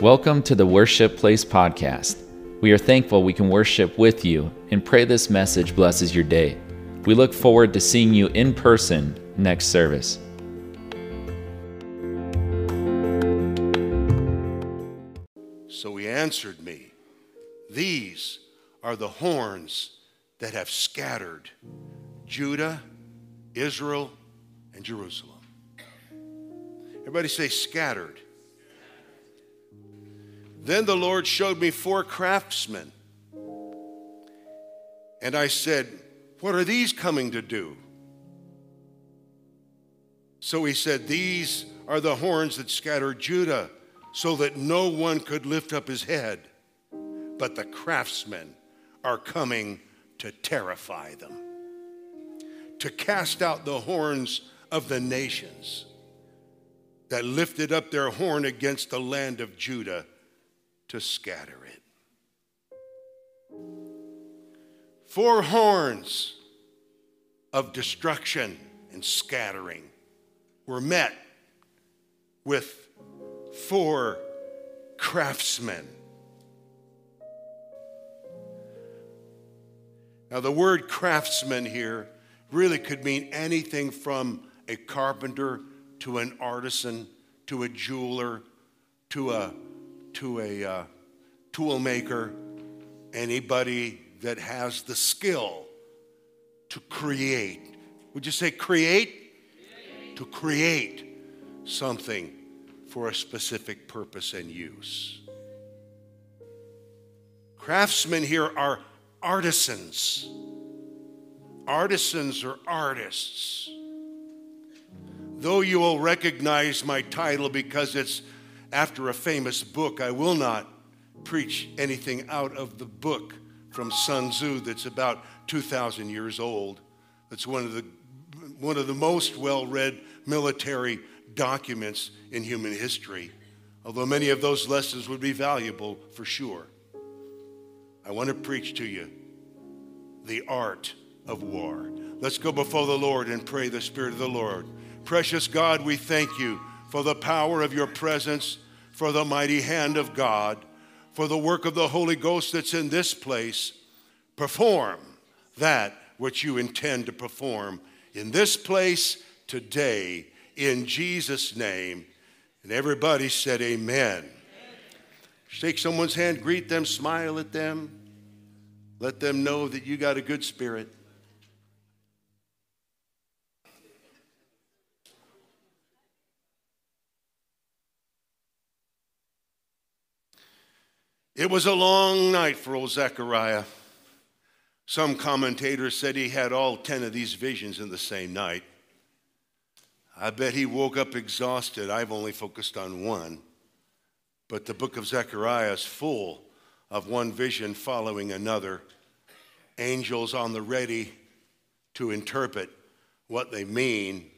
Welcome to the Worship Place Podcast. We are thankful we can worship with you and pray this message blesses your day. We look forward to seeing you in person next service. So he answered me, These are the horns that have scattered Judah, Israel, and Jerusalem. Everybody say scattered. Then the Lord showed me four craftsmen. And I said, What are these coming to do? So he said, These are the horns that scattered Judah, so that no one could lift up his head. But the craftsmen are coming to terrify them, to cast out the horns of the nations that lifted up their horn against the land of Judah to scatter it. Four horns of destruction and scattering were met with four craftsmen. Now, the word craftsman here really could mean anything from a carpenter to an artisan to a jeweler to a to a uh, tool maker, anybody that has the skill to create. Would you say create? create? To create something for a specific purpose and use. Craftsmen here are artisans. Artisans are artists. Though you will recognize my title because it's after a famous book. I will not preach anything out of the book from Sun Tzu that's about 2,000 years old. That's one of the, one of the most well read military documents in human history, although many of those lessons would be valuable for sure. I want to preach to you the art of war. Let's go before the Lord and pray the Spirit of the Lord. Precious God, we thank you for the power of your presence, for the mighty hand of God, for the work of the Holy Ghost that's in this place. Perform that which you intend to perform in this place today, in Jesus' name. And everybody said, Amen. Amen. Shake someone's hand, greet them, smile at them, let them know that you got a good spirit. It was a long night for old Zechariah. Some commentators said he had all 10 of these visions in the same night. I bet he woke up exhausted. I've only focused on one. But the book of Zechariah is full of one vision following another. Angels on the ready to interpret what they mean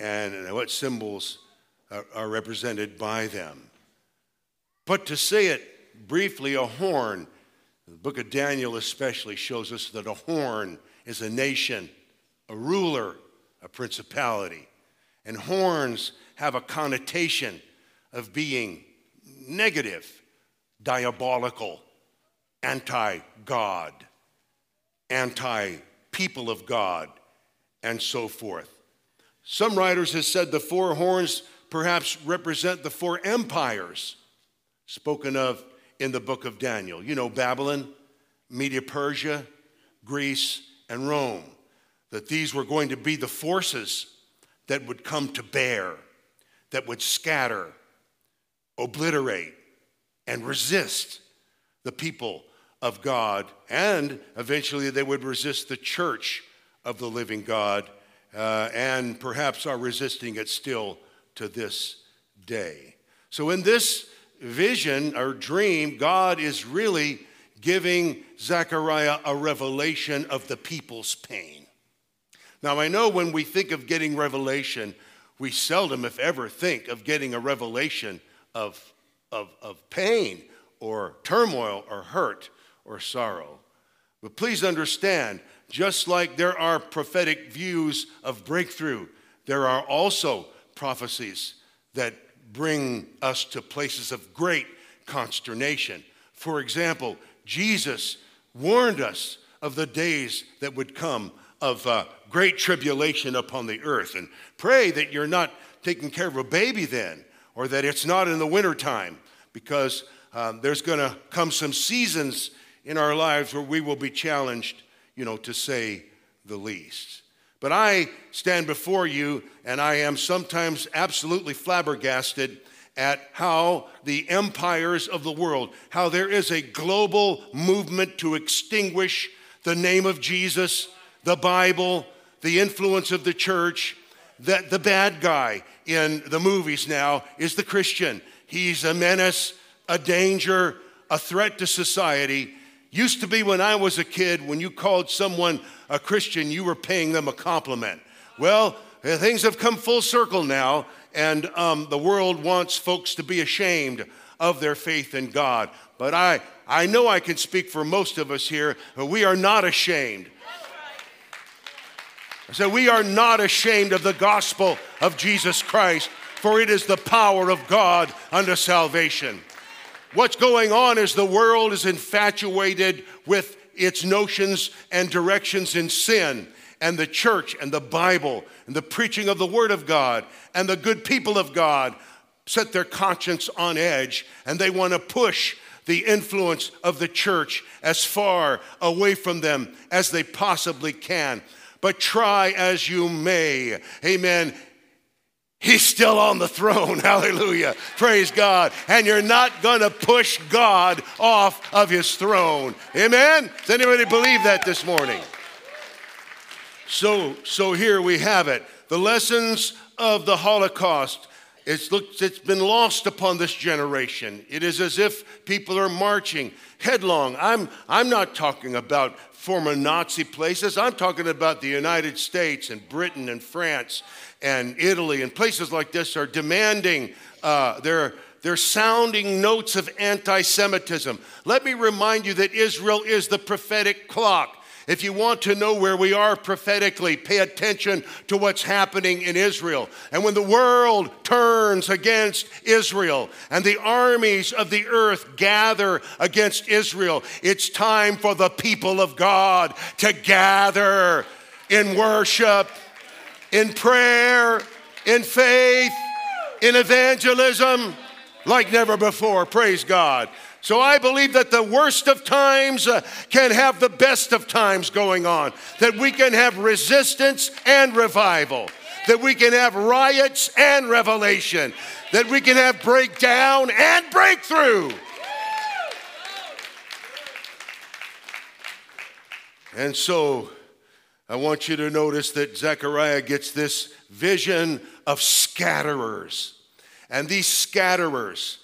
and what symbols are, represented by them. But to say it briefly a horn. The book of Daniel especially shows us that a horn is a nation, a ruler, a principality. And horns have a connotation of being negative, diabolical, anti God, anti people of God, and so forth. Some writers have said the four horns perhaps represent the four empires spoken of in the book of Daniel. You know, Babylon, Media Persia, Greece, and Rome. That these were going to be the forces that would come to bear, that would scatter, obliterate, and resist the people of God. And eventually they would resist the church of the living God, uh, and perhaps are resisting it still to this day. So, in this vision or dream, God is really giving Zechariah a revelation of the people's pain. Now, I know when we think of getting revelation, we seldom, if ever, think of getting a revelation of, of, of pain or turmoil or hurt or sorrow. But please understand, just like there are prophetic views of breakthrough, there are also prophecies that bring us to places of great consternation. For example, Jesus warned us of the days that would come of uh, great tribulation upon the earth. And pray that you're not taking care of a baby then, or that it's not in the wintertime, because um, there's going to come some seasons in our lives where we will be challenged, you know, to say the least. But I stand before you and I am sometimes absolutely flabbergasted at how the empires of the world, how there is a global movement to extinguish the name of Jesus, the Bible, the influence of the church, that the bad guy in the movies now is the Christian. He's a menace, a danger, a threat to society. Used to be when I was a kid, when you called someone a Christian, you were paying them a compliment. Well, things have come full circle now, and um, the world wants folks to be ashamed of their faith in God. But I, I know I can speak for most of us here, we are not ashamed. I said, we are not ashamed of the gospel of Jesus Christ, for it is the power of God unto salvation. What's going on is the world is infatuated with its notions and directions in sin, and the church and the Bible and the preaching of the Word of God and the good people of God set their conscience on edge, and they want to push the influence of the church as far away from them as they possibly can. But try as you may, amen. He's still on the throne. Hallelujah. Praise God. And you're not going to push God off of his throne. Amen? Does anybody believe that this morning? So, so here we have it. The lessons of the Holocaust. It's, looked, it's been lost upon this generation. It is as if people are marching headlong. I'm, I'm not talking about former Nazi places. I'm talking about the United States and Britain and France and Italy and places like this are demanding, uh, they're, they're sounding notes of anti Semitism. Let me remind you that Israel is the prophetic clock. If you want to know where we are prophetically, pay attention to what's happening in Israel. And when the world turns against Israel and the armies of the earth gather against Israel, it's time for the people of God to gather in worship in prayer, in faith, in evangelism like never before. Praise God. So I believe that the worst of times uh, can have the best of times going on, that we can have resistance and revival, that we can have riots and revelation, that we can have breakdown and breakthrough. And so I want you to notice that Zechariah gets this vision of scatterers. And these scatterers,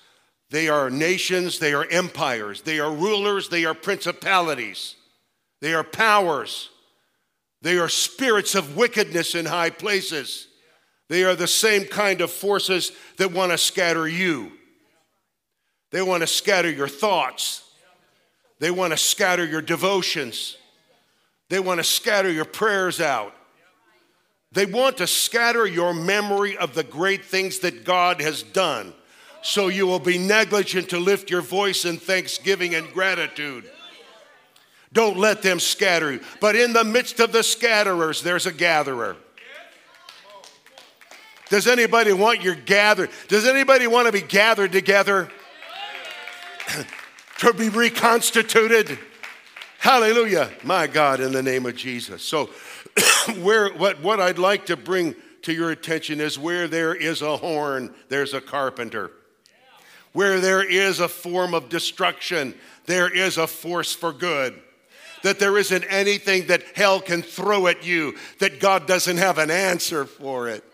they are nations, they are empires, they are rulers, they are principalities, they are powers, they are spirits of wickedness in high places. They are the same kind of forces that want to scatter you. They want to scatter your thoughts. They want to scatter your devotions. They want to scatter your prayers out. They want to scatter your memory of the great things that God has done. So you will be negligent to lift your voice in thanksgiving and gratitude. Don't let them scatter you. But in the midst of the scatterers, there's a gatherer. Does anybody want your gathered? Does anybody want to be gathered together? to be reconstituted? Hallelujah. My God, in the name of Jesus. So, where, what, what I'd like to bring to your attention is where there is a horn, there's a carpenter. Where there is a form of destruction, there is a force for good. That there isn't anything that hell can throw at you that God doesn't have an answer for it.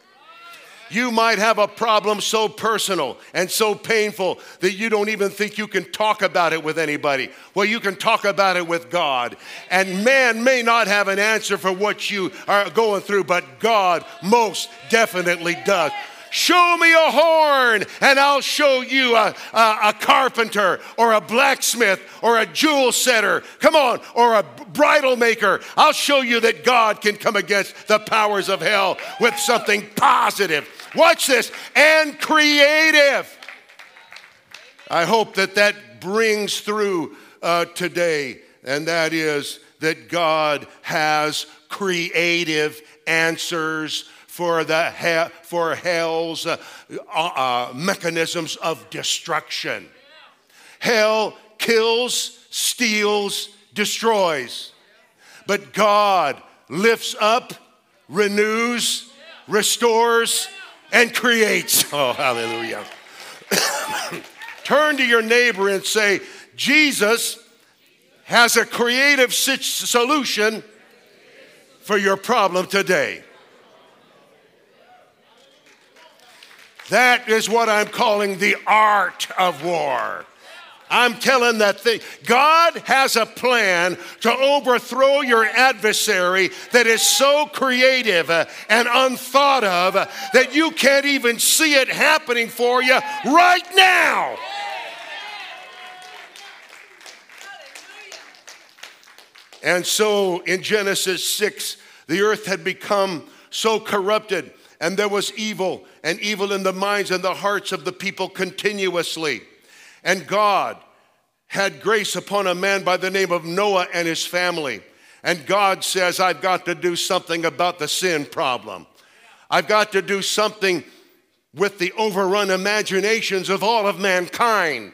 You might have a problem so personal and so painful that you don't even think you can talk about it with anybody. Well, you can talk about it with God. And man may not have an answer for what you are going through, but God most definitely does. Show me a horn, and I'll show you a, a, a, carpenter or a blacksmith or a jewel setter. Come on, or a bridle maker. I'll show you that God can come against the powers of hell with something positive. Watch this, and creative. I hope that that brings through uh, today, and that is that God has creative answers for the he- for hell's uh, uh, mechanisms of destruction. Hell kills, steals, destroys. But God lifts up, renews, restores, and creates. Oh, hallelujah. Turn to your neighbor and say, Jesus has a creative solution for your problem today. That is what I'm calling the art of war. I'm telling that thing. God has a plan to overthrow your adversary that is so creative uh, and unthought of uh, that you can't even see it happening for you right now. And so in Genesis 6, the earth had become so corrupted, and there was evil, and evil in the minds and the hearts of the people continuously. And God had grace upon a man by the name of Noah and his family. And God says, I've got to do something about the sin problem. I've got to do something with the overrun imaginations of all of mankind.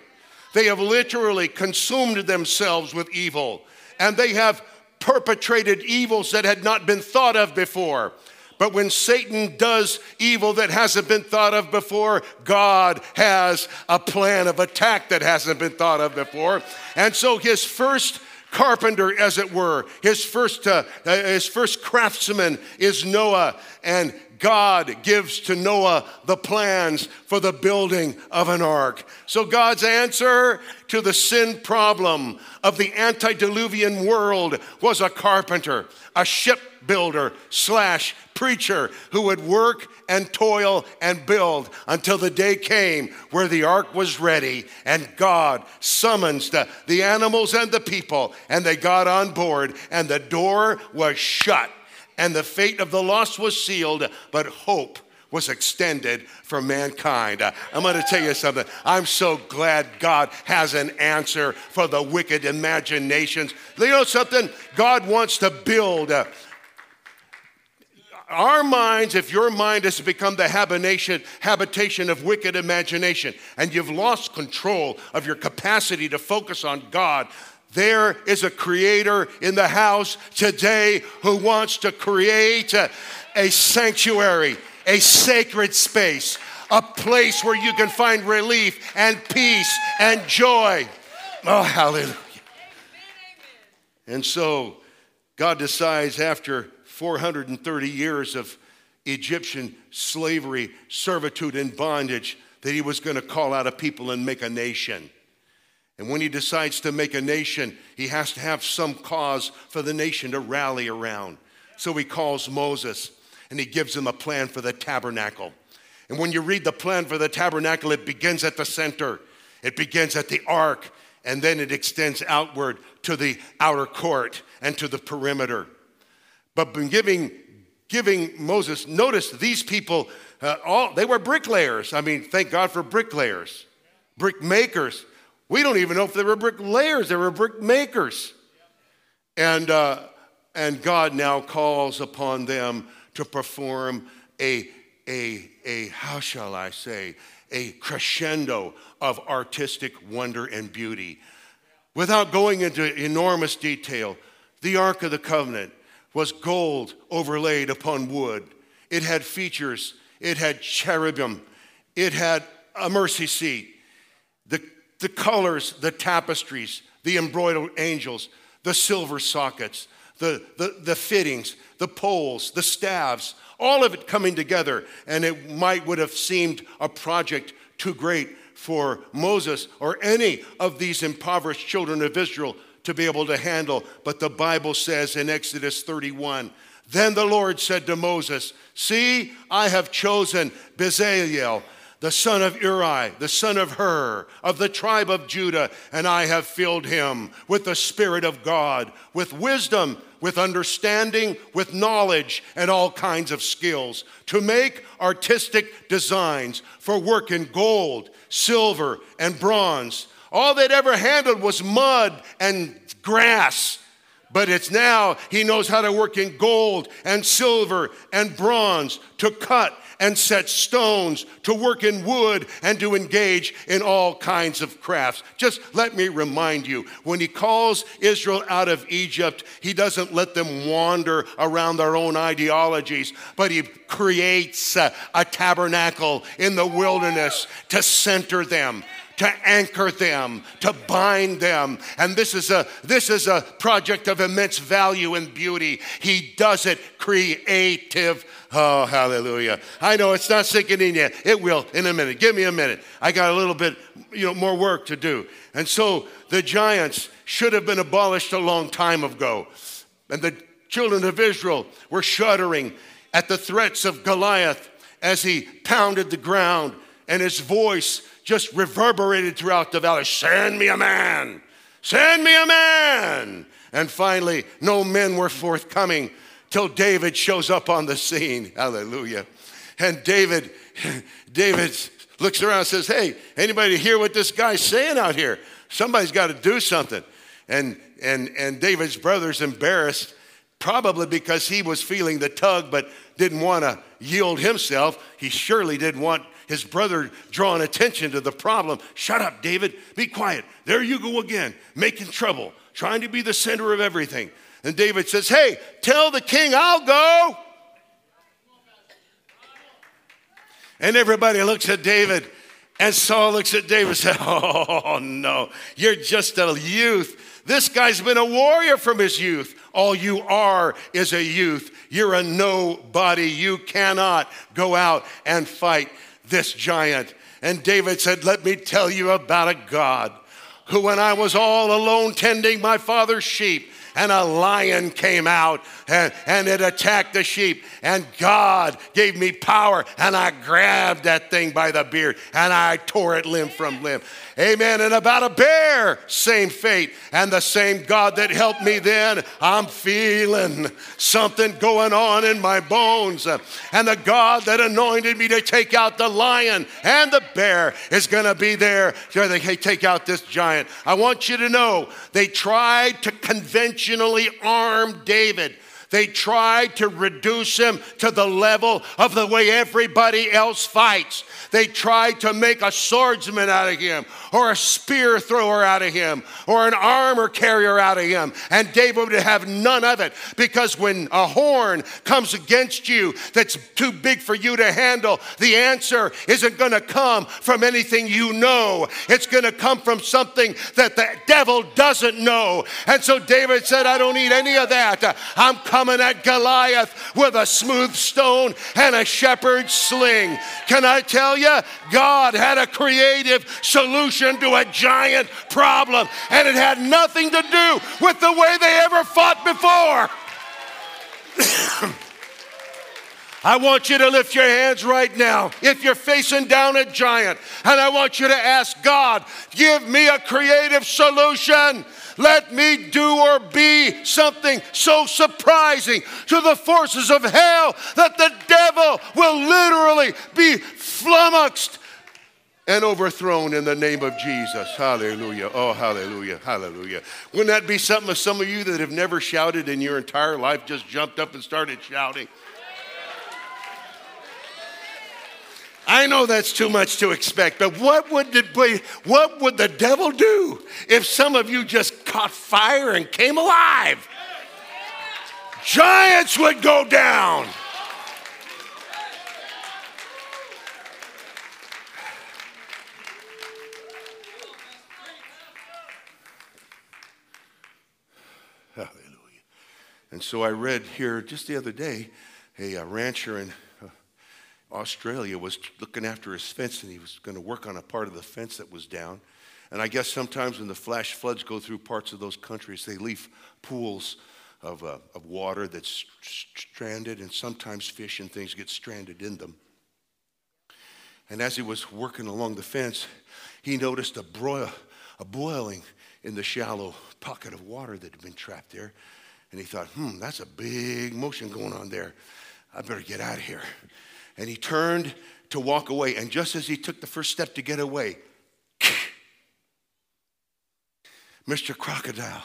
They have literally consumed themselves with evil, and they have perpetrated evils that had not been thought of before. But when Satan does evil that hasn't been thought of before, God has a plan of attack that hasn't been thought of before. And so his first carpenter, as it were, his first, uh, uh his first craftsman is Noah. And God gives to Noah the plans for the building of an ark. So, God's answer to the sin problem of the antediluvian world was a carpenter, a shipbuilder slash preacher who would work and toil and build until the day came where the ark was ready and God summons the, the animals and the people and they got on board and the door was shut and the fate of the lost was sealed, but hope was extended for mankind. Uh, I'm going to tell you something. I'm so glad God has an answer for the wicked imaginations. You know something? God wants to build. Uh, our minds, if your mind has become the habitation, habitation of wicked imagination, and you've lost control of your capacity to focus on God, there is a creator in the house today who wants to create a, a sanctuary, a sacred space, a place where you can find relief and peace and joy. Oh, hallelujah. And so God decides after 430 years of Egyptian slavery, servitude, and bondage that he was going to call out a people and make a nation. And when he decides to make a nation, he has to have some cause for the nation to rally around. So he calls Moses and he gives him a plan for the tabernacle. And when you read the plan for the tabernacle, it begins at the center, it begins at the ark, and then it extends outward to the outer court and to the perimeter. But giving, giving Moses, notice these people, uh, all they were bricklayers. I mean, thank God for bricklayers, brick makers. We don't even know if they were bricklayers, they were brick makers. And, uh, and God now calls upon them to perform a, a, a, how shall I say, a crescendo of artistic wonder and beauty. Without going into enormous detail, the Ark of the Covenant was gold overlaid upon wood. It had features, it had cherubim, it had a mercy seat. The the colors, the tapestries, the embroidered angels, the silver sockets, the, the, the fittings, the poles, the staves, all of it coming together. And it might would have seemed a project too great for Moses or any of these impoverished children of Israel to be able to handle. But the Bible says in Exodus 31 Then the Lord said to Moses, See, I have chosen Bezalel the son of Uri, the son of Hur, of the tribe of Judah, and I have filled him with the Spirit of God, with wisdom, with understanding, with knowledge, and all kinds of skills, to make artistic designs for work in gold, silver, and bronze. All they'd ever handled was mud and grass. But it's now he knows how to work in gold and silver and bronze to cut and set stones, to work in wood, and to engage in all kinds of crafts. Just let me remind you when he calls Israel out of Egypt, he doesn't let them wander around their own ideologies, but he creates a, a tabernacle in the wilderness to center them to anchor them, to bind them. And this is a this is a project of immense value and beauty. He does it creative. Oh, hallelujah. I know it's not sinking in yet. It will in a minute. Give me a minute. I got a little bit, you know, more work to do. And so the giants should have been abolished a long time ago. And the children of Israel were shuddering at the threats of Goliath as he pounded the ground and his voice just reverberated throughout the valley Send me a man! Send me a man! And finally, no men were forthcoming till David shows up on the scene. Hallelujah. And David, David looks around and says, Hey, anybody hear what this guy's saying out here? Somebody's got to do something. And, and, and David's brother's embarrassed, probably because he was feeling the tug but didn't want to yield himself. He surely didn't want his brother drawing attention to the problem. Shut up, David. Be quiet. There you go again, making trouble, trying to be the center of everything. And David says, Hey, tell the king I'll go. And everybody looks at David, and Saul looks at David and says, Oh, no, you're just a youth. This guy's been a warrior from his youth. All you are is a youth. You're a nobody. You cannot go out and fight this giant. And David said, Let me tell you about a God who, when I was all alone tending my father's sheep, and a lion came out and, and it attacked the sheep. And God gave me power, and I grabbed that thing by the beard and I tore it limb from limb. Amen. And about a bear, same fate. And the same God that helped me then, I'm feeling something going on in my bones. And the God that anointed me to take out the lion and the bear is going to be there to take out this giant. I want you to know they tried to conventionally arm David. They tried to reduce him to the level of the way everybody else fights. They tried to make a swordsman out of him, or a spear thrower out of him, or an armor carrier out of him. And David would have none of it because when a horn comes against you that's too big for you to handle, the answer isn't going to come from anything you know. It's going to come from something that the devil doesn't know. And so David said, I don't need any of that. I'm coming at Goliath with a smooth stone and a shepherd's sling. Can I tell you? God had a creative solution to a giant problem, and it had nothing to do with the way they ever fought before. I want you to lift your hands right now if you're facing down a giant, and I want you to ask God, give me a creative solution. Let me do or be something so surprising to the forces of hell that the devil will literally be flummoxed and overthrown in the name of Jesus. Hallelujah. Oh, hallelujah. Hallelujah. Wouldn't that be something some of you that have never shouted in your entire life just jumped up and started shouting? I know that's too much to expect, but what would, the, what would the devil do if some of you just caught fire and came alive? Giants would go down. Hallelujah. And so I read here just the other day a, a rancher in Australia was looking after his fence and he was going to work on a part of the fence that was down. And I guess sometimes when the flash floods go through parts of those countries, they leave pools of, uh, of water that's stranded, and sometimes fish and things get stranded in them. And as he was working along the fence, he noticed a, broil, a boiling in the shallow pocket of water that had been trapped there. And he thought, hmm, that's a big motion going on there. I better get out of here. And he turned to walk away. And just as he took the first step to get away, Mr. Crocodile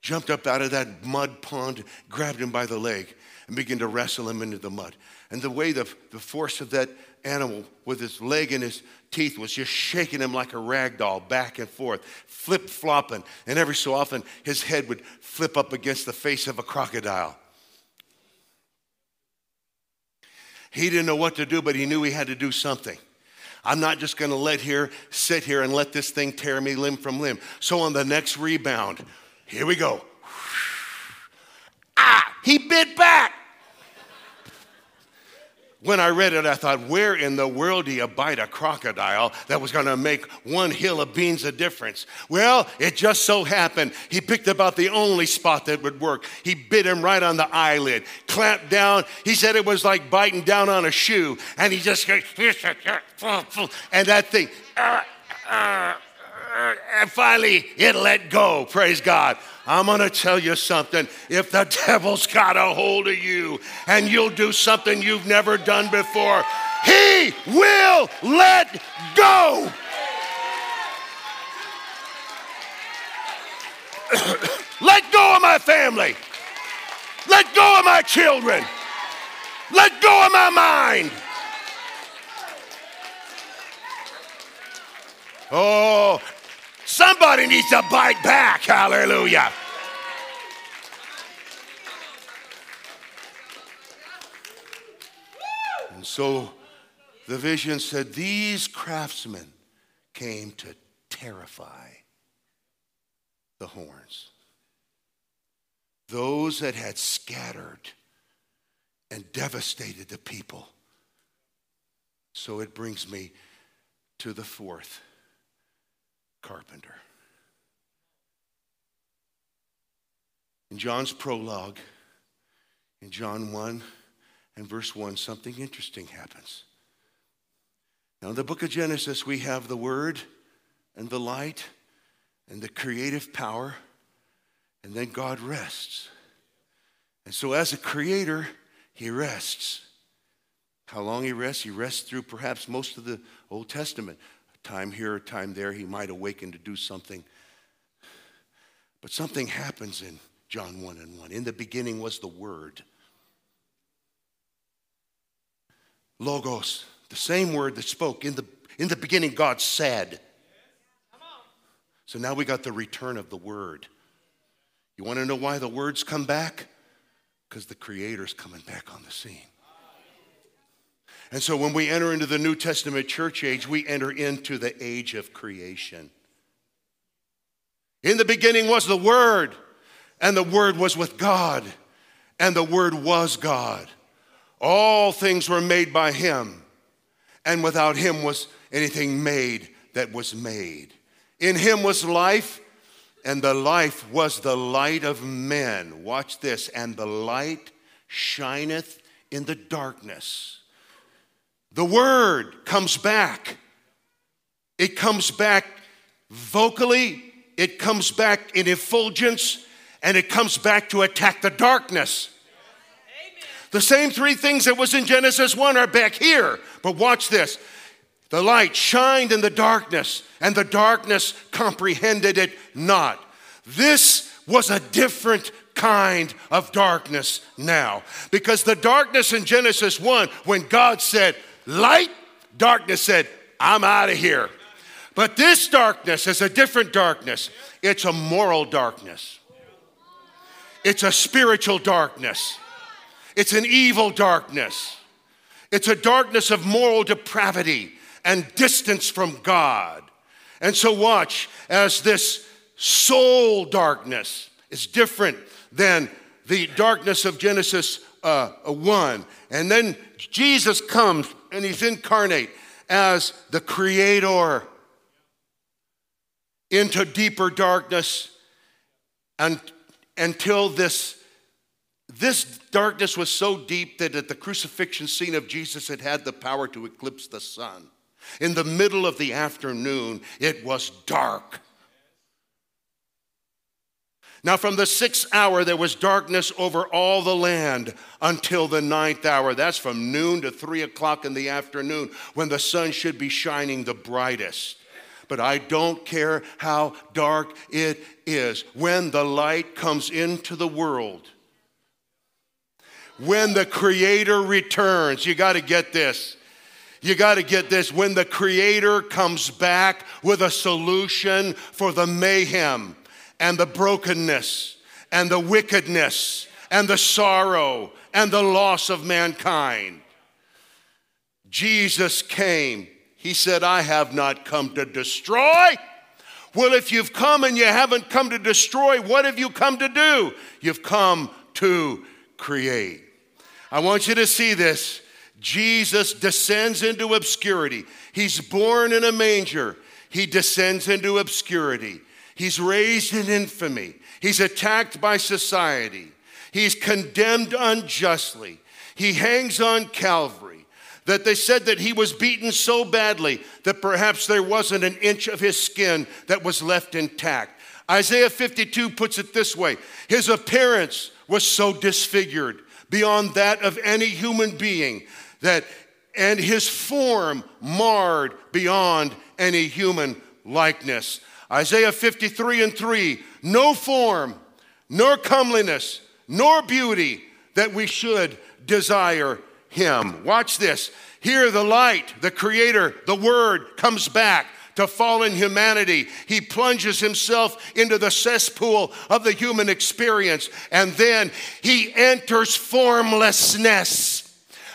jumped up out of that mud pond, grabbed him by the leg, and began to wrestle him into the mud. And the way the, the force of that animal with his leg and his teeth was just shaking him like a rag doll back and forth, flip flopping. And every so often, his head would flip up against the face of a crocodile. He didn't know what to do, but he knew he had to do something. I'm not just going to let here sit here and let this thing tear me limb from limb. So on the next rebound, here we go. Ah, he bit back. When I read it, I thought, where in the world do you bite a crocodile that was going to make one hill of beans a difference? Well, it just so happened he picked about the only spot that would work. He bit him right on the eyelid, clamped down. He said it was like biting down on a shoe, and he just, and that thing, uh, uh, and finally it let go. Praise God. I'm going to tell you something. If the devil's got a hold of you and you'll do something you've never done before, he will let go. let go of my family. Let go of my children. Let go of my mind. Oh, somebody needs to bite back. Hallelujah. And so the vision said, These craftsmen came to terrify the horns. Those that had scattered and devastated the people. So it brings me to the fourth carpenter. In John's prologue, in John 1 and verse 1, something interesting happens. Now, in the book of Genesis, we have the Word and the light and the creative power, and then God rests. And so, as a creator, He rests. How long He rests? He rests through perhaps most of the Old Testament time here, time there, he might awaken to do something. But something happens in John 1 and 1. In the beginning was the Word. Logos, the same word that spoke. In the, in the beginning, God said. So now we got the return of the Word. You want to know why the words come back? Because the Creator's coming back on the scene. And so when we enter into the New Testament church age, we enter into the age of creation. In the beginning was the Word, and the Word was with God, and the Word was God. All things were made by Him, and without Him was anything made that was made. In Him was life, and the life was the light of men. Watch this, and the light shineth in the darkness the word comes back. It comes back vocally, it comes back in effulgence, and it comes back to attack the darkness. Amen. The same three things that was in Genesis 1 are back here. But watch this. The light shined in the darkness, and the darkness comprehended it not. This was a different kind of darkness now. Because the darkness in Genesis 1, when God said, light, darkness said, I'm out of here. But this darkness is a different darkness. It's a moral darkness, it's a spiritual darkness, it's an evil darkness, it's a darkness of moral depravity and distance from God. And so, watch as this soul darkness is different than the darkness of Genesis uh, 1. And then Jesus comes and he's incarnate as the creator into deeper darkness and, until this this darkness was so deep that at the crucifixion scene of Jesus it had the power to eclipse the sun In the middle of the afternoon, it was dark. Now, from the sixth hour, there was darkness over all the land until the ninth hour. That's from noon to three o'clock in the afternoon when the sun should be shining the brightest. But I don't care how dark it is. When the light comes into the world, when the Creator returns, you got to get this. You got to get this. When the Creator comes back with a solution for the mayhem and the brokenness and the wickedness and the sorrow and the loss of mankind. Jesus came. He said, I have not come to destroy. Well, if you've come and you haven't come to destroy, what have you come to do? You've come to create. I want you to see this. Jesus descends into obscurity. He's born in a manger. He descends into obscurity. He's raised in infamy. He's attacked by society. He's condemned unjustly. He hangs on Calvary. That they said that he was beaten so badly that perhaps there wasn't an inch of his skin that was left intact. Isaiah 52 puts it this way His appearance was so disfigured beyond that of any human being that and his form marred beyond any human likeness. Isaiah 53 and 3 no form, nor comeliness, nor beauty that we should desire him. Watch this. Here, the light, the creator, the word comes back to fallen humanity. He plunges himself into the cesspool of the human experience, and then he enters formlessness.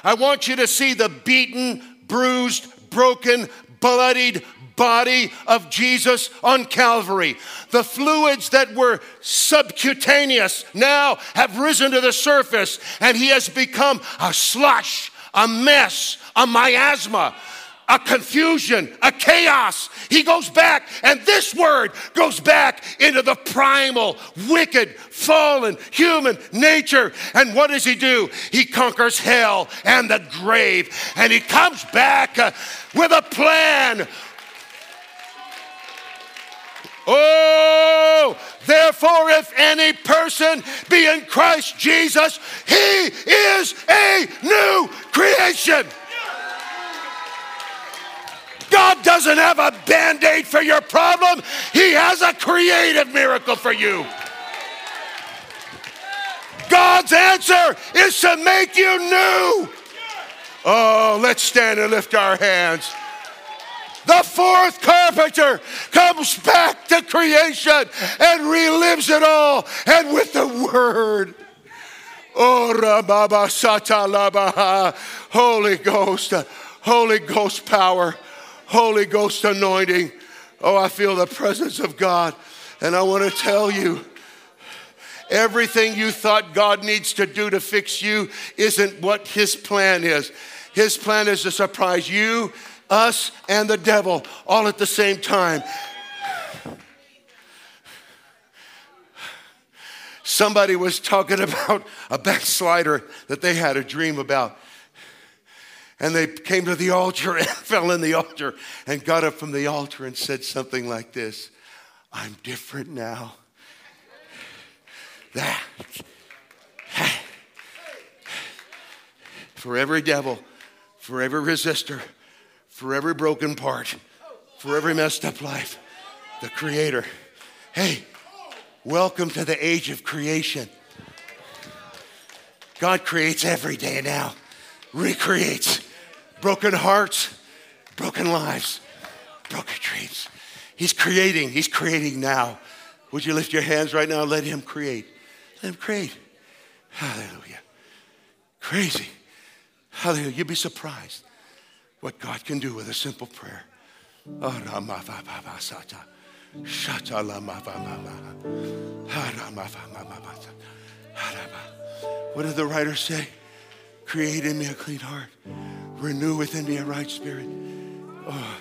I want you to see the beaten, bruised, broken, bloodied body of Jesus on Calvary. The fluids that were subcutaneous now have risen to the surface, and he has become a slush, a mess, a miasma a confusion, a chaos. He goes back, and this word goes back into the primal, wicked, fallen human nature. And what does he do? He conquers hell and the grave, and he comes back uh, with a plan Oh, therefore, if any person be in Christ Jesus, he is a new creation. God doesn't have a band aid for your problem, He has a creative miracle for you. God's answer is to make you new. Oh, let's stand and lift our hands. The fourth carpenter comes back to creation and relives it all. And with the word, oh, Holy Ghost, Holy Ghost power, Holy Ghost anointing. Oh, I feel the presence of God. And I want to tell you, everything you thought God needs to do to fix you isn't what His plan is. His plan is to surprise you us and the devil all at the same time. Somebody was talking about a backslider that they had a dream about. And they came to the altar and fell in the altar and got up from the altar and said something like this I'm different now. That. For every devil, for every resistor, for every broken part, for every messed up life, the Creator. Hey, welcome to the age of creation. God creates every day now, recreates broken hearts, broken lives, broken dreams. He's creating, He's creating now. Would you lift your hands right now and let Him create? Let Him create. Hallelujah. Crazy. Hallelujah. You'd be surprised what God can do with a simple prayer. What did the writer say? Create in me a clean heart, renew within me a right spirit. Oh.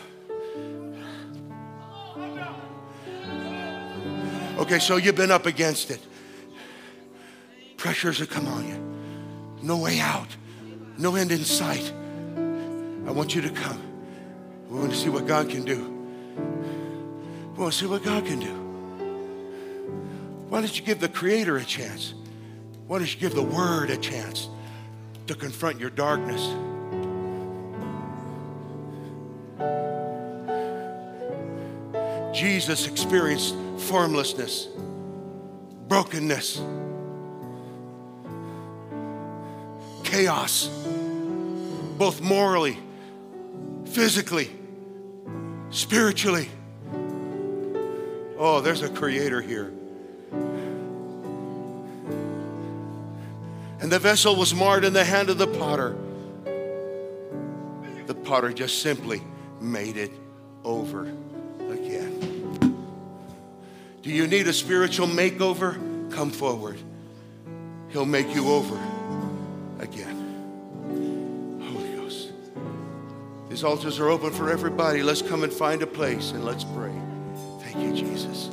Okay, so you've been up against it. Pressures have come on you. No way out, no end in sight. I want you to come. We want to see what God can do. We want to see what God can do. Why don't you give the Creator a chance? Why don't you give the Word a chance to confront your darkness? Jesus experienced formlessness, brokenness, chaos, both morally, physically, spiritually. Oh, there's a creator here. And the vessel was marred in the hand of the potter. The potter just simply made it over again. Do you need a spiritual makeover? Come forward. He'll make you over again. These altars are open for everybody. Let's come and find a place and let's pray. Thank you, Jesus.